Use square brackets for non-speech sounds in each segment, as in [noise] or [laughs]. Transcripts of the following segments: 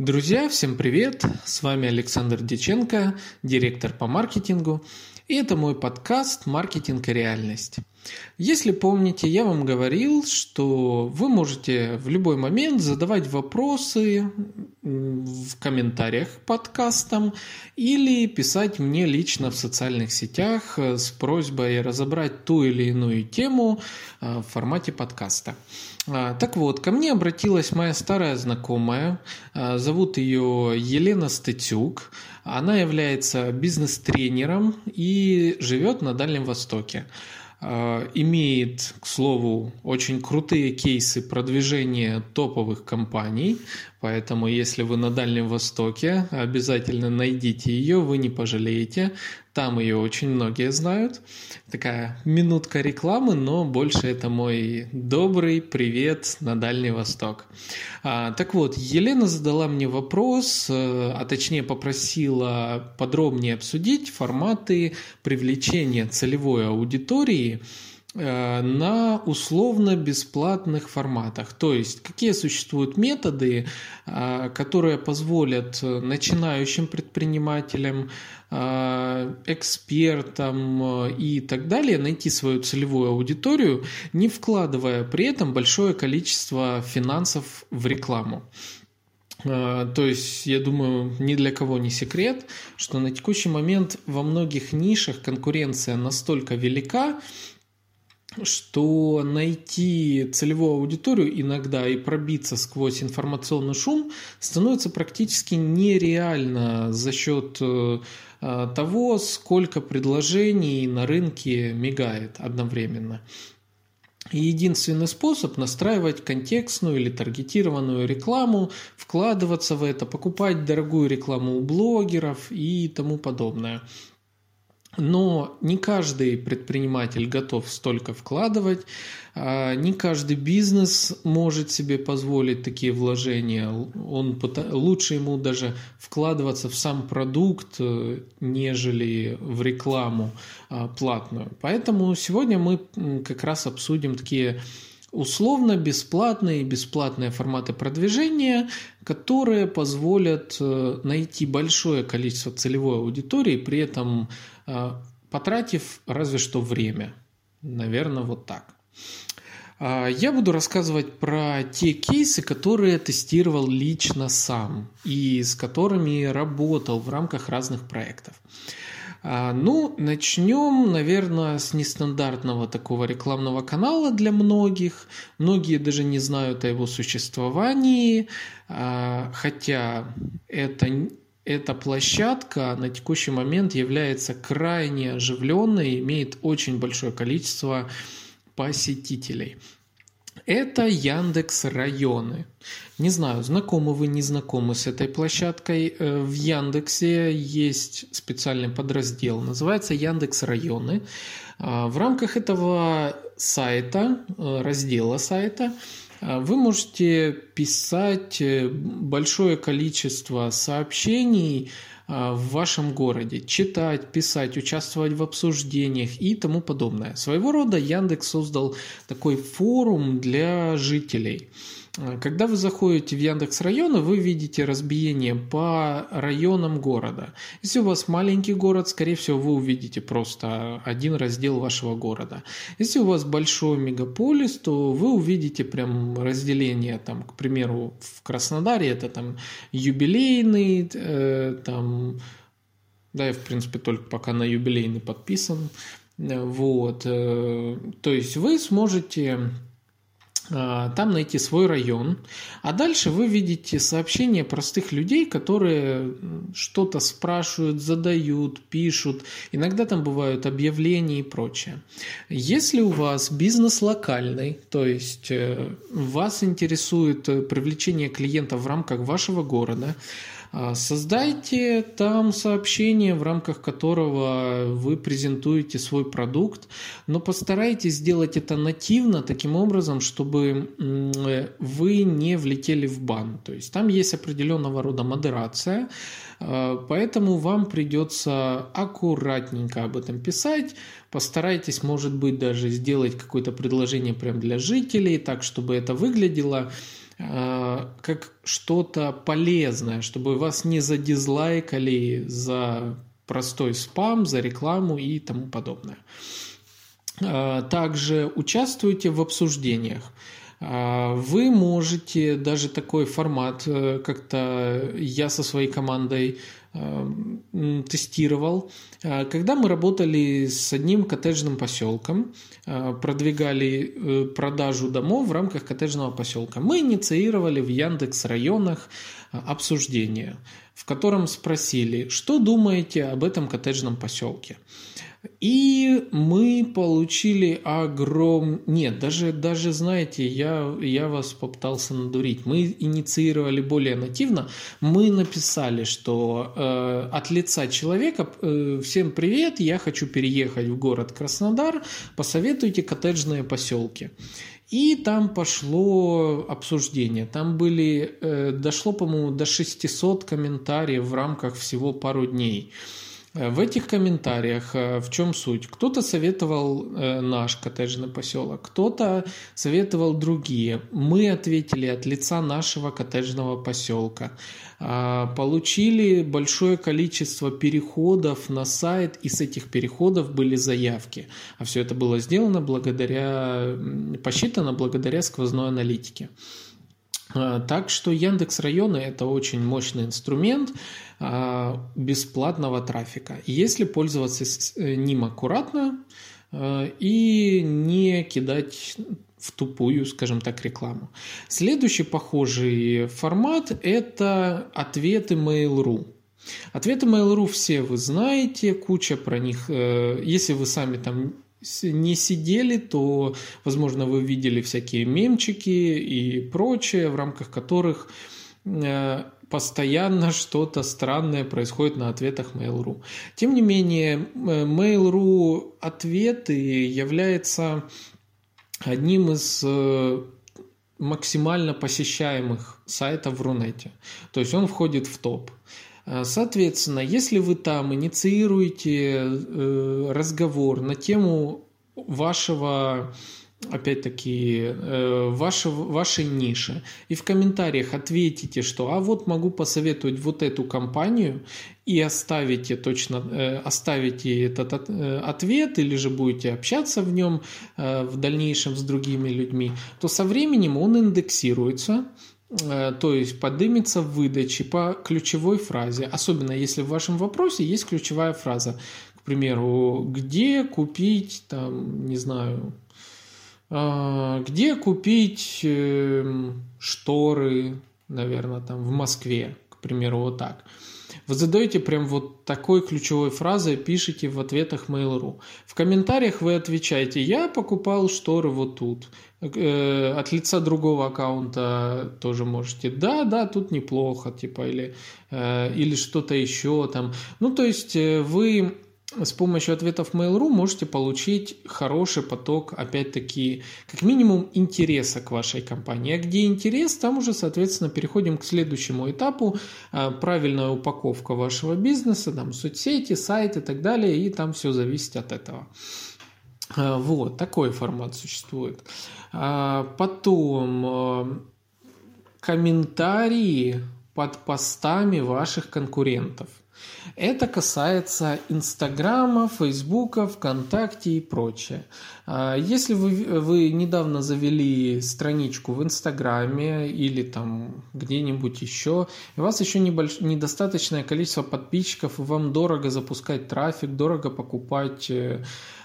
Друзья, всем привет! С вами Александр Деченко, директор по маркетингу, и это мой подкаст «Маркетинг и реальность». Если помните, я вам говорил, что вы можете в любой момент задавать вопросы в комментариях к подкастам или писать мне лично в социальных сетях с просьбой разобрать ту или иную тему э, в формате подкаста. А, так вот, ко мне обратилась моя старая знакомая, а, зовут ее Елена Статюк. Она является бизнес-тренером и живет на Дальнем Востоке. А, имеет, к слову, очень крутые кейсы продвижения топовых компаний, поэтому если вы на Дальнем Востоке, обязательно найдите ее, вы не пожалеете. Там ее очень многие знают. Такая минутка рекламы, но больше это мой добрый привет на Дальний Восток. А, так вот, Елена задала мне вопрос, э, а точнее попросила подробнее обсудить форматы привлечения целевой аудитории на условно-бесплатных форматах. То есть, какие существуют методы, э, которые позволят начинающим предпринимателям Э, экспертам э, и так далее, найти свою целевую аудиторию, не вкладывая при этом большое количество финансов в рекламу. Э, то есть, я думаю, ни для кого не секрет, что на текущий момент во многих нишах конкуренция настолько велика, что найти целевую аудиторию иногда и пробиться сквозь информационный шум становится практически нереально за счет Э, того, сколько предложений на рынке мигает одновременно. И единственный способ настраивать контекстную или таргетированную рекламу, вкладываться в это, покупать дорогую рекламу у блогеров и тому подобное. Но не каждый предприниматель готов столько вкладывать, а, не каждый бизнес может себе позволить такие вложения. Он, лучше ему даже вкладываться в сам продукт, э, нежели в рекламу а, платную. Поэтому сегодня мы как раз обсудим такие условно бесплатные и бесплатные форматы продвижения, которые позволят э, найти большое количество целевой аудитории, при этом э, потратив разве что время. Наверное, вот так. А, я буду рассказывать про те кейсы, которые тестировал лично сам и с которыми работал в рамках разных проектов. А, ну, начнем, наверное, с нестандартного такого рекламного канала для многих. Многие даже не знают о его существовании, а, хотя это эта площадка на текущий момент является крайне оживленной, имеет очень большое количество посетителей. Это Яндекс районы. Не знаю, знакомы вы, не знакомы с этой площадкой. Э, в Яндексе есть специальный подраздел, называется Яндекс районы. А, в рамках этого сайта, э, раздела сайта, э, вы можете писать большое количество сообщений в вашем городе, читать, писать, участвовать в обсуждениях и тому подобное. Своего рода Яндекс создал такой форум для жителей – когда вы заходите в Яндекс районы, вы видите разбиение по районам города. Если у вас маленький город, скорее всего, вы увидите просто один раздел вашего города. Если у вас большой мегаполис, то вы увидите прям разделение, там, к примеру, в Краснодаре это там юбилейный, э, там, да, я в принципе только пока на юбилейный подписан, вот, э, то есть вы сможете там найти свой район, а дальше вы видите сообщения простых людей, которые что-то спрашивают, задают, пишут. Иногда там бывают объявления и прочее. Если у вас бизнес локальный, то есть э, вас интересует э, привлечение клиентов в рамках вашего города, а, создайте там сообщение, в рамках которого вы презентуете свой продукт, но постарайтесь сделать это нативно, таким образом, чтобы вы не влетели в бан. То есть там есть определенного рода модерация, а, поэтому вам придется аккуратненько об этом писать. Постарайтесь, может быть, даже сделать какое-то предложение прямо для жителей, так, чтобы это выглядело как что-то полезное, чтобы вас не задизлайкали за простой спам, за рекламу и тому подобное. Также участвуйте в обсуждениях. Вы можете даже такой формат, э, как-то я со своей командой тестировал. А, когда мы работали с одним коттеджным поселком, а, продвигали э, продажу домов в рамках коттеджного поселка, мы инициировали в Яндекс районах а, обсуждение, в котором спросили, что думаете об этом коттеджном поселке. И мы получили огром... Нет, даже, даже знаете, я, я вас попытался надурить. Мы инициировали более нативно. Мы написали, что э, от лица человека э, «Всем привет, я хочу переехать в город Краснодар, посоветуйте коттеджные поселки». И там пошло обсуждение. Там были, э, дошло, по-моему, до 600 комментариев в рамках всего пару дней. В этих комментариях э, в чем суть? Кто-то советовал э, наш коттеджный поселок, кто-то советовал другие. Мы ответили от лица нашего коттеджного поселка. А, получили большое количество переходов на сайт, и с этих переходов были заявки. А все это было сделано благодаря, посчитано благодаря сквозной аналитике. А, так что Яндекс районы это очень мощный инструмент. А, бесплатного трафика, если пользоваться э, ним аккуратно э, и не кидать в тупую, скажем так, рекламу. Следующий похожий формат – это ответы Mail.ru. Ответы Mail.ru все вы знаете, куча про них. Э, если вы сами там не сидели, то, возможно, вы видели всякие мемчики и прочее, в рамках которых постоянно что-то странное происходит на ответах Mail.ru. Тем не менее, Mail.ru ответы является одним из э, максимально посещаемых сайтов в Рунете. То есть он входит в топ. Э, соответственно, если вы там инициируете э, разговор на тему вашего опять-таки, э, ваши, вашей нише. И в комментариях ответите, что «а вот могу посоветовать вот эту компанию» и оставите точно, оставите этот ответ или же будете общаться в нем в дальнейшем с другими людьми, то со временем он индексируется, то есть поднимется в выдаче по ключевой фразе, особенно если в вашем вопросе есть ключевая фраза. К примеру, где купить, там, не знаю, а, где купить эм, шторы, наверное, там в Москве, к примеру, вот так. Вы задаете прям вот такой ключевой фразой, пишите в ответах Mail.ru. В комментариях вы отвечаете, я покупал шторы вот тут. Э, от лица другого аккаунта тоже можете, да, да, тут неплохо, типа, или, э, или что-то еще там. Ну, то есть э, вы с помощью ответов Mail.ru можете получить хороший поток, опять-таки, как минимум интереса к вашей компании. А где интерес, там уже, соответственно, переходим к следующему этапу. А, правильная упаковка вашего бизнеса, там соцсети, сайт и так далее, и там все зависит от этого. А, вот, такой формат существует. А, потом комментарии под постами ваших конкурентов. Это касается Инстаграма, Фейсбука, ВКонтакте и прочее. А, если вы, вы недавно завели страничку в Инстаграме или там где-нибудь еще, и у вас еще небольш... недостаточное количество подписчиков, и вам дорого запускать трафик, дорого покупать э,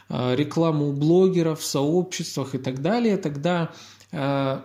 рекламу у блогеров, в сообществах и так далее, тогда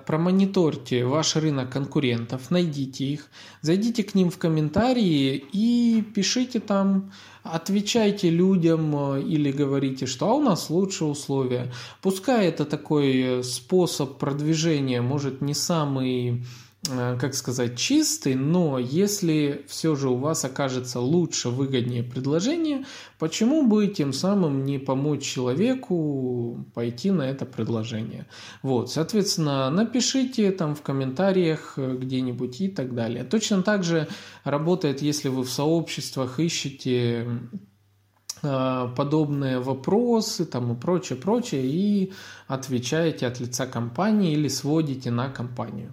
промониторьте ваш рынок конкурентов, найдите их, зайдите к ним в комментарии и пишите там, отвечайте людям э, или говорите, что а у нас лучше условия. Пускай это такой способ продвижения, может не самый Э, как сказать, чистый, но если все же у вас окажется лучше, выгоднее предложение, почему бы тем самым не помочь человеку пойти на это предложение? Вот, соответственно, напишите там в комментариях э, где-нибудь и так далее. Точно так же работает, если вы в сообществах ищете э, подобные вопросы там и прочее, прочее, и отвечаете от лица компании или сводите на компанию.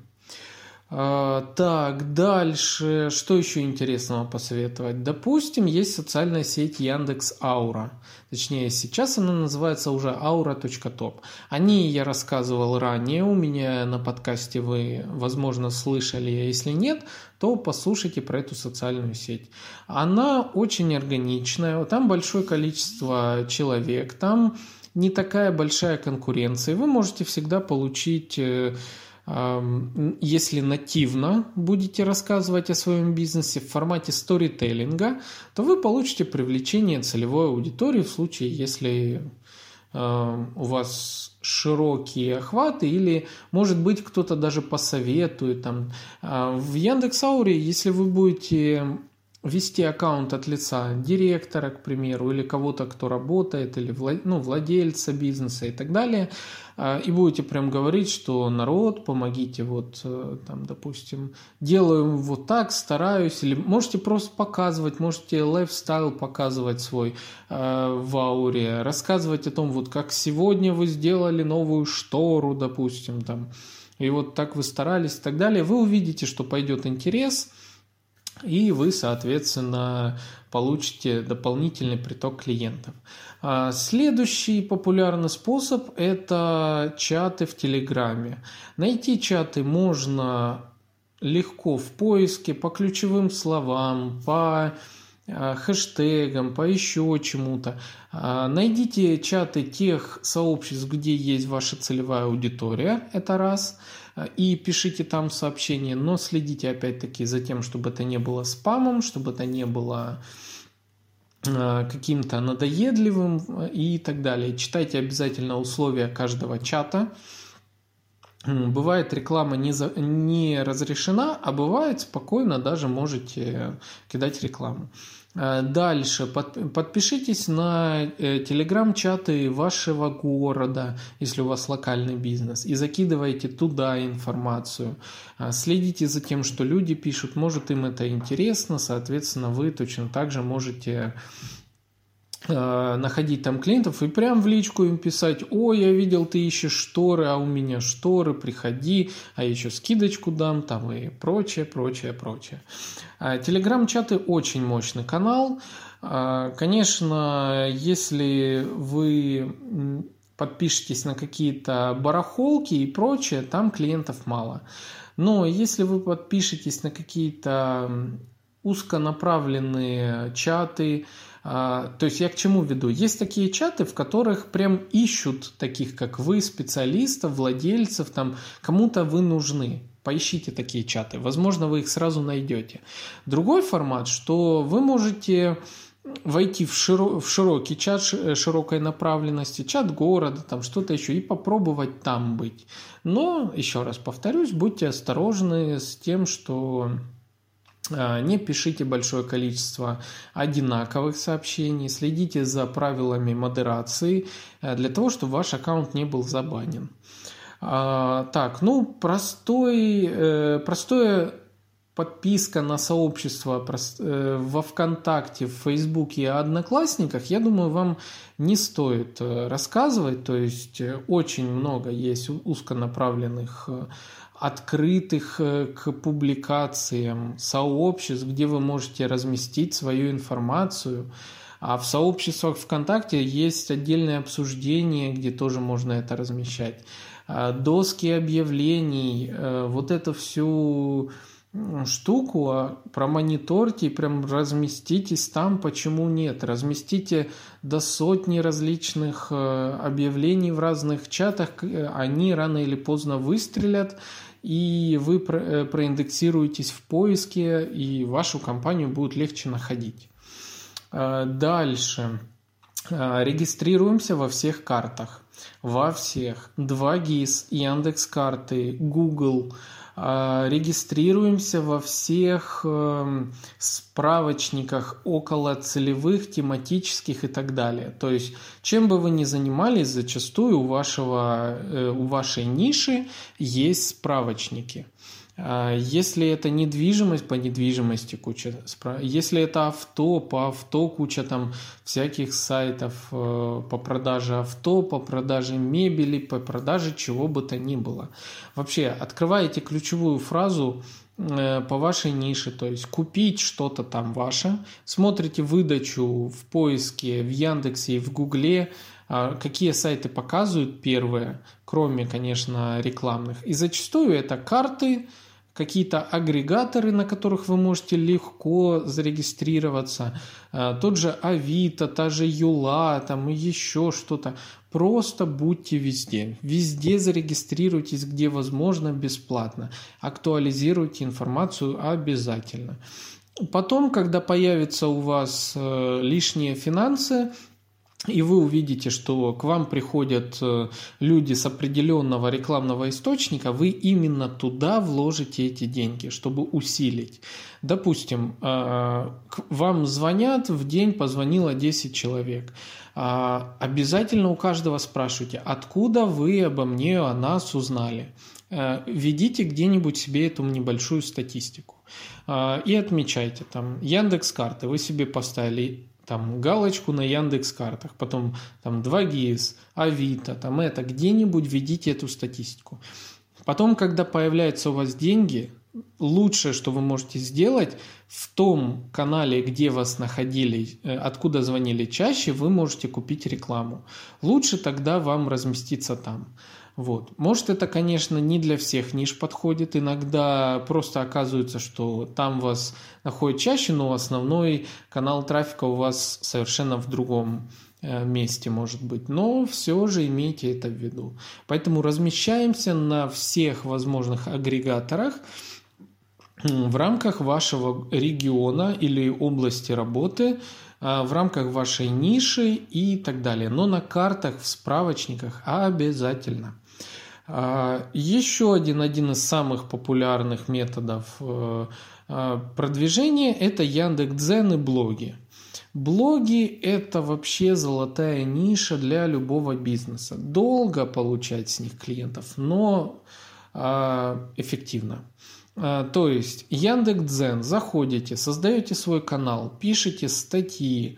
А, так, дальше, что еще интересного посоветовать? Допустим, есть социальная сеть Яндекс Аура. Точнее, сейчас она называется уже aura.top. О ней я рассказывал ранее, у меня на подкасте вы, возможно, слышали, а если нет, то послушайте про эту социальную сеть. Она очень органичная, там большое количество человек, там не такая большая конкуренция, вы можете всегда получить э, если нативно будете рассказывать о своем бизнесе в формате сторителлинга, то вы получите привлечение целевой аудитории в случае, если у вас широкие охваты или, может быть, кто-то даже посоветует. Там. А, в Яндекс.Ауре, если вы будете вести аккаунт от лица директора, к примеру, или кого-то, кто работает, или ну, владельца бизнеса и так далее, а, и будете прям говорить, что народ, помогите, вот э, там, допустим, делаю вот так, стараюсь, или можете просто показывать, можете лайфстайл показывать свой э, в ауре, рассказывать о том, вот как сегодня вы сделали новую штору, допустим, там, и вот так вы старались и так далее, вы увидите, что пойдет интерес – и вы, соответственно, получите дополнительный приток клиентов. А, следующий популярный способ – это чаты в Телеграме. Найти чаты можно легко в поиске по ключевым словам, по а, хэштегам, по еще чему-то. А, найдите чаты тех сообществ, где есть ваша целевая аудитория, это раз – и пишите там сообщения, но следите опять-таки за тем, чтобы это не было спамом, чтобы это не было э, каким-то надоедливым э, и так далее. Читайте обязательно условия каждого чата. Бывает реклама не, за, не разрешена, а бывает спокойно даже можете кидать рекламу. Э, дальше под, подпишитесь на э, телеграм-чаты вашего города, если у вас локальный бизнес, и закидывайте туда информацию. Э, следите за тем, что люди пишут, может им это интересно, соответственно, вы точно так же можете находить там клиентов и прям в личку им писать, о, я видел, ты ищешь шторы, а у меня шторы, приходи, а еще скидочку дам, там и прочее, прочее, прочее. А, телеграм-чаты очень мощный канал. А, конечно, если вы подпишетесь на какие-то барахолки и прочее, там клиентов мало. Но если вы подпишетесь на какие-то узконаправленные чаты, а, то есть я к чему веду? Есть такие чаты, в которых прям ищут таких, как вы, специалистов, владельцев, там кому-то вы нужны. Поищите такие чаты. Возможно, вы их сразу найдете. Другой формат, что вы можете войти в, широ, в широкий чат широкой направленности, чат города, там что-то еще, и попробовать там быть. Но, еще раз повторюсь, будьте осторожны с тем, что не пишите большое количество одинаковых сообщений, следите за правилами модерации э, для того, чтобы ваш аккаунт не был забанен. А, так, ну, простой, э, простое подписка на сообщество э, во ВКонтакте, в Фейсбуке и Одноклассниках, я думаю, вам не стоит рассказывать. То есть очень много есть узконаправленных открытых э, к публикациям сообществ, где вы можете разместить свою информацию. А в сообществах ВКонтакте есть отдельное обсуждение, где тоже можно это размещать. А доски объявлений, э, вот это всю штуку а промониторьте и прям разместитесь там, почему нет. Разместите до сотни различных э, объявлений в разных чатах, они рано или поздно выстрелят, и вы э, проиндексируетесь в поиске, и вашу компанию будет легче находить. Э, дальше. Э, регистрируемся во всех картах. Во всех. 2GIS, Яндекс.Карты, Google – а, регистрируемся во всех эм, справочниках около целевых, тематических и так далее. То есть, чем бы вы ни занимались, зачастую у, вашего, э, у вашей ниши есть справочники. А, если это недвижимость, по недвижимости куча. Если это авто, по авто куча там всяких сайтов э, по продаже авто, по продаже мебели, по продаже чего бы то ни было. Вообще, открываете ключевую фразу э, по вашей нише, то есть купить что-то там ваше, смотрите выдачу в поиске в Яндексе и в Гугле, а, какие сайты показывают первые, кроме, конечно, рекламных. И зачастую это карты, какие-то агрегаторы, на которых вы можете легко зарегистрироваться. А, тот же Авито, та же Юла, там и еще что-то. Просто будьте везде. Везде зарегистрируйтесь, где возможно, бесплатно. Актуализируйте информацию обязательно. Потом, когда появятся у вас э, лишние финансы, и вы увидите, что к вам приходят э, люди с определенного рекламного источника, вы именно туда вложите эти деньги, чтобы усилить. Допустим, э, вам звонят, в день позвонило 10 человек. А, обязательно у каждого спрашивайте, откуда вы обо мне, о нас узнали. Э, ведите где-нибудь себе эту небольшую статистику и отмечайте там Яндекс карты вы себе поставили там галочку на Яндекс картах, потом там 2GIS, Авито, там это, где-нибудь введите эту статистику. Потом, когда появляются у вас деньги, лучшее, что вы можете сделать, в том канале, где вас находили, э, откуда звонили чаще, вы можете купить рекламу. Лучше тогда вам разместиться там. Вот. Может, это, конечно, не для всех ниш подходит. Иногда просто оказывается, что там вас находят чаще, но основной канал трафика у вас совершенно в другом э, месте может быть. Но все же имейте это в виду. Поэтому размещаемся на всех возможных агрегаторах в рамках вашего региона или области работы, э, в рамках вашей ниши и так далее. Но на картах, в справочниках обязательно. А, еще один, один из самых популярных методов э, э, продвижения – это Яндекс.Дзен и блоги. Блоги – это вообще золотая ниша для любого бизнеса. Долго получать с них клиентов, но а, эффективно. А, то есть Яндекс.Дзен, заходите, создаете свой канал, пишите статьи,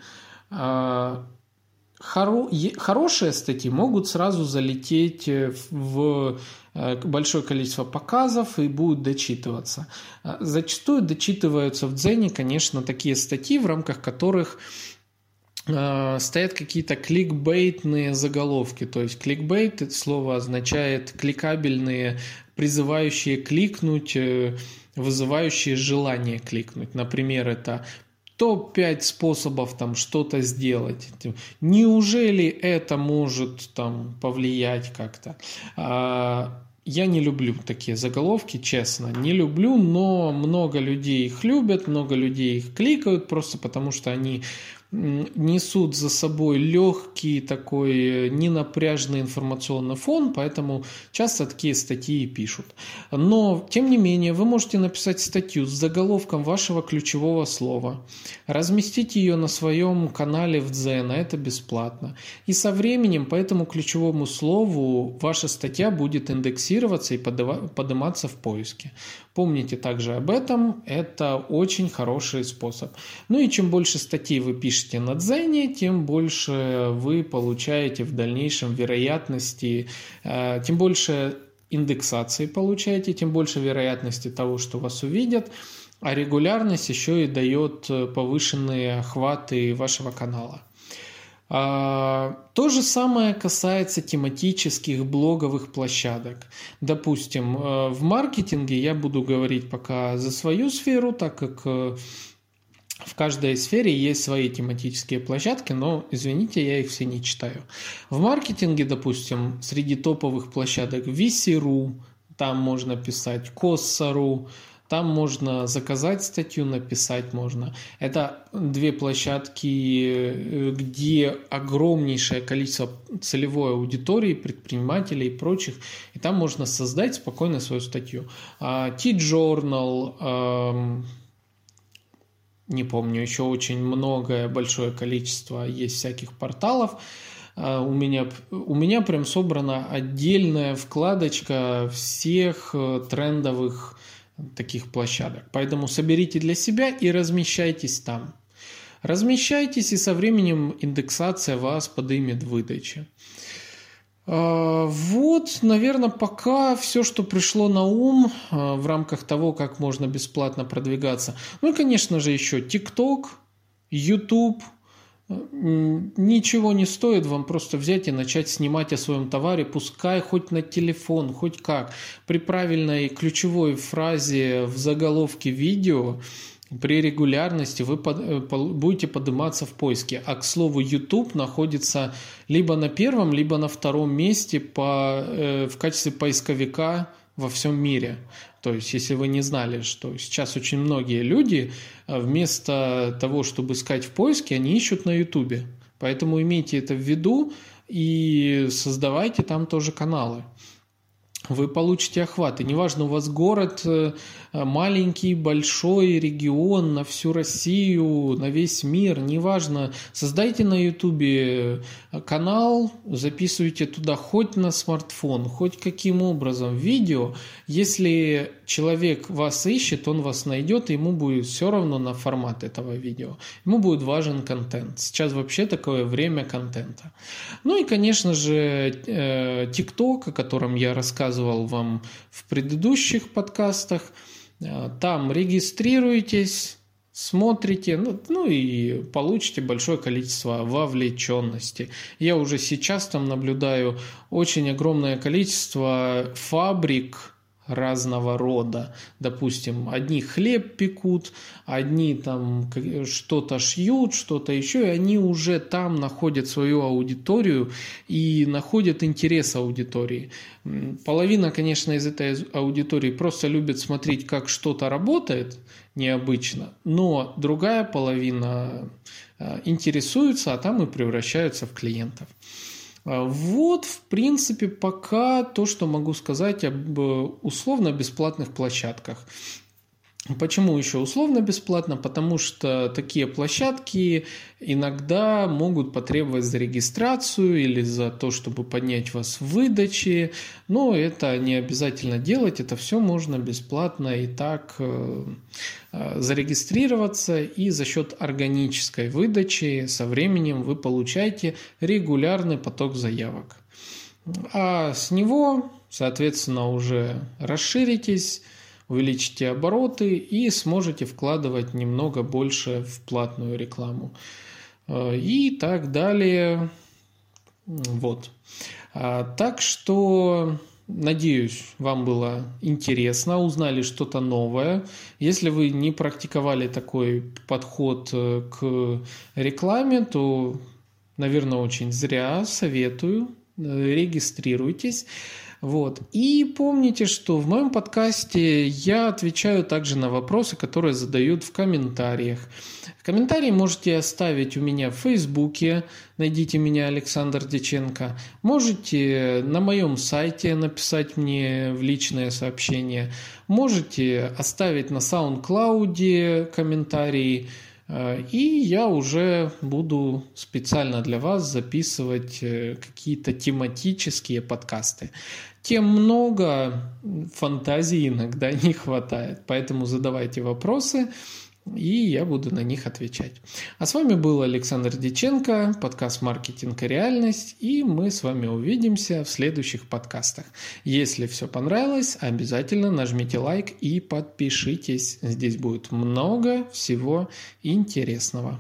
хоро... хорошие статьи могут сразу залететь э, в э, большое количество показов и будут дочитываться. А зачастую дочитываются в Дзене, конечно, такие статьи, в рамках которых э, стоят какие-то кликбейтные заголовки. То есть кликбейт это слово означает кликабельные, призывающие кликнуть, вызывающие желание кликнуть. Например, это топ-5 способов там что-то сделать. Неужели это может там повлиять как-то? А, я не люблю такие заголовки, честно, не люблю, но много людей их любят, много людей их кликают просто потому, что они несут за собой легкий такой э, ненапряжный информационный фон, поэтому часто такие статьи пишут. Но, тем не менее, вы можете написать статью с заголовком вашего ключевого слова, разместить ее на своем канале в Дзен, а это бесплатно. И со временем по этому ключевому слову ваша статья будет индексироваться и подниматься в поиске. Помните также об этом, это очень хороший способ. Ну и чем больше статей вы пишете на Дзене, тем больше вы получаете в дальнейшем вероятности, э, тем больше индексации получаете, тем больше вероятности того, что вас увидят. А регулярность еще и дает повышенные охваты вашего канала. А, то же самое касается тематических блоговых площадок. Допустим, э, в маркетинге я буду говорить пока за свою сферу, так как э, в каждой сфере есть свои тематические площадки, но, извините, я их все не читаю. В маркетинге, допустим, среди топовых площадок VC.ru, там можно писать Коssa.ru, там можно заказать статью, написать можно. Это две площадки, э, где огромнейшее количество целевой аудитории, предпринимателей и прочих. И там можно создать спокойно свою статью. А, T-Journal, не помню, еще очень многое, большое количество есть всяких порталов. А, у меня, у меня прям собрана отдельная вкладочка всех э, трендовых таких площадок. Поэтому соберите для себя и размещайтесь там. Размещайтесь, и со временем индексация вас подымет в выдаче. А, вот, наверное, пока все, что пришло на ум а, в рамках того, как можно бесплатно продвигаться. Ну и, конечно же, еще TikTok, YouTube. Ничего не стоит вам просто взять и начать снимать о своем товаре, пускай хоть на телефон, хоть как. При правильной ключевой фразе в заголовке видео при регулярности вы э, будете подниматься в поиске. А к слову, YouTube находится либо на первом, либо на втором месте по, э, в качестве поисковика во всем мире. То есть, если вы не знали, что сейчас очень многие люди э, вместо того, чтобы искать в поиске, они ищут на YouTube. Поэтому имейте это в виду и создавайте там тоже каналы вы получите охват. И неважно, у вас город э, маленький, большой, регион на всю Россию, на весь мир, неважно. Создайте на Ютубе э, канал, записывайте туда хоть на смартфон, хоть каким образом видео. Если человек вас ищет, он вас найдет, и ему будет все равно на формат этого видео. Ему будет важен контент. Сейчас вообще такое время контента. Ну и, конечно же, TikTok, э, о котором я рассказывал вам в предыдущих подкастах. Э, там регистрируйтесь, смотрите, ну, ну и получите большое количество вовлеченности. Я уже сейчас там наблюдаю очень огромное количество фабрик, разного рода. Допустим, одни хлеб пекут, одни там что-то шьют, что-то еще, и они уже там находят свою аудиторию и находят интерес аудитории. Половина, конечно, из этой аудитории просто любит смотреть, как что-то работает необычно, но другая половина э, интересуется, а там и превращаются в клиентов. А, вот, в принципе, пока то, что могу сказать об э, условно-бесплатных площадках. Почему еще условно бесплатно? Потому что такие площадки иногда могут потребовать за регистрацию или за то, чтобы поднять вас в выдаче, но это не обязательно делать, это все можно бесплатно и так э, э, зарегистрироваться, и за счет органической выдачи со временем вы получаете регулярный поток заявок. А с него, соответственно, уже расширитесь, увеличите обороты и сможете вкладывать немного больше в платную рекламу. Э, и так далее. Вот. А, так что Надеюсь, вам было интересно, узнали что-то новое. Если вы не практиковали такой подход э, к рекламе, то, наверное, очень зря советую. Э, регистрируйтесь. Вот. И помните, что в моем подкасте я отвечаю также на вопросы, которые задают в комментариях. Комментарии можете оставить у меня в Фейсбуке, найдите меня Александр Деченко. Можете на моем сайте написать мне в личное сообщение. Можете оставить на SoundCloud комментарии. Э, и я уже буду специально для вас записывать э, какие-то тематические подкасты. Тем много фантазии иногда [laughs] не хватает, поэтому задавайте вопросы, и я буду на них отвечать. А с вами был Александр Диченко, подкаст «Маркетинг и реальность», и мы с вами увидимся в следующих подкастах. Если все понравилось, обязательно нажмите лайк и подпишитесь. Здесь будет много всего интересного.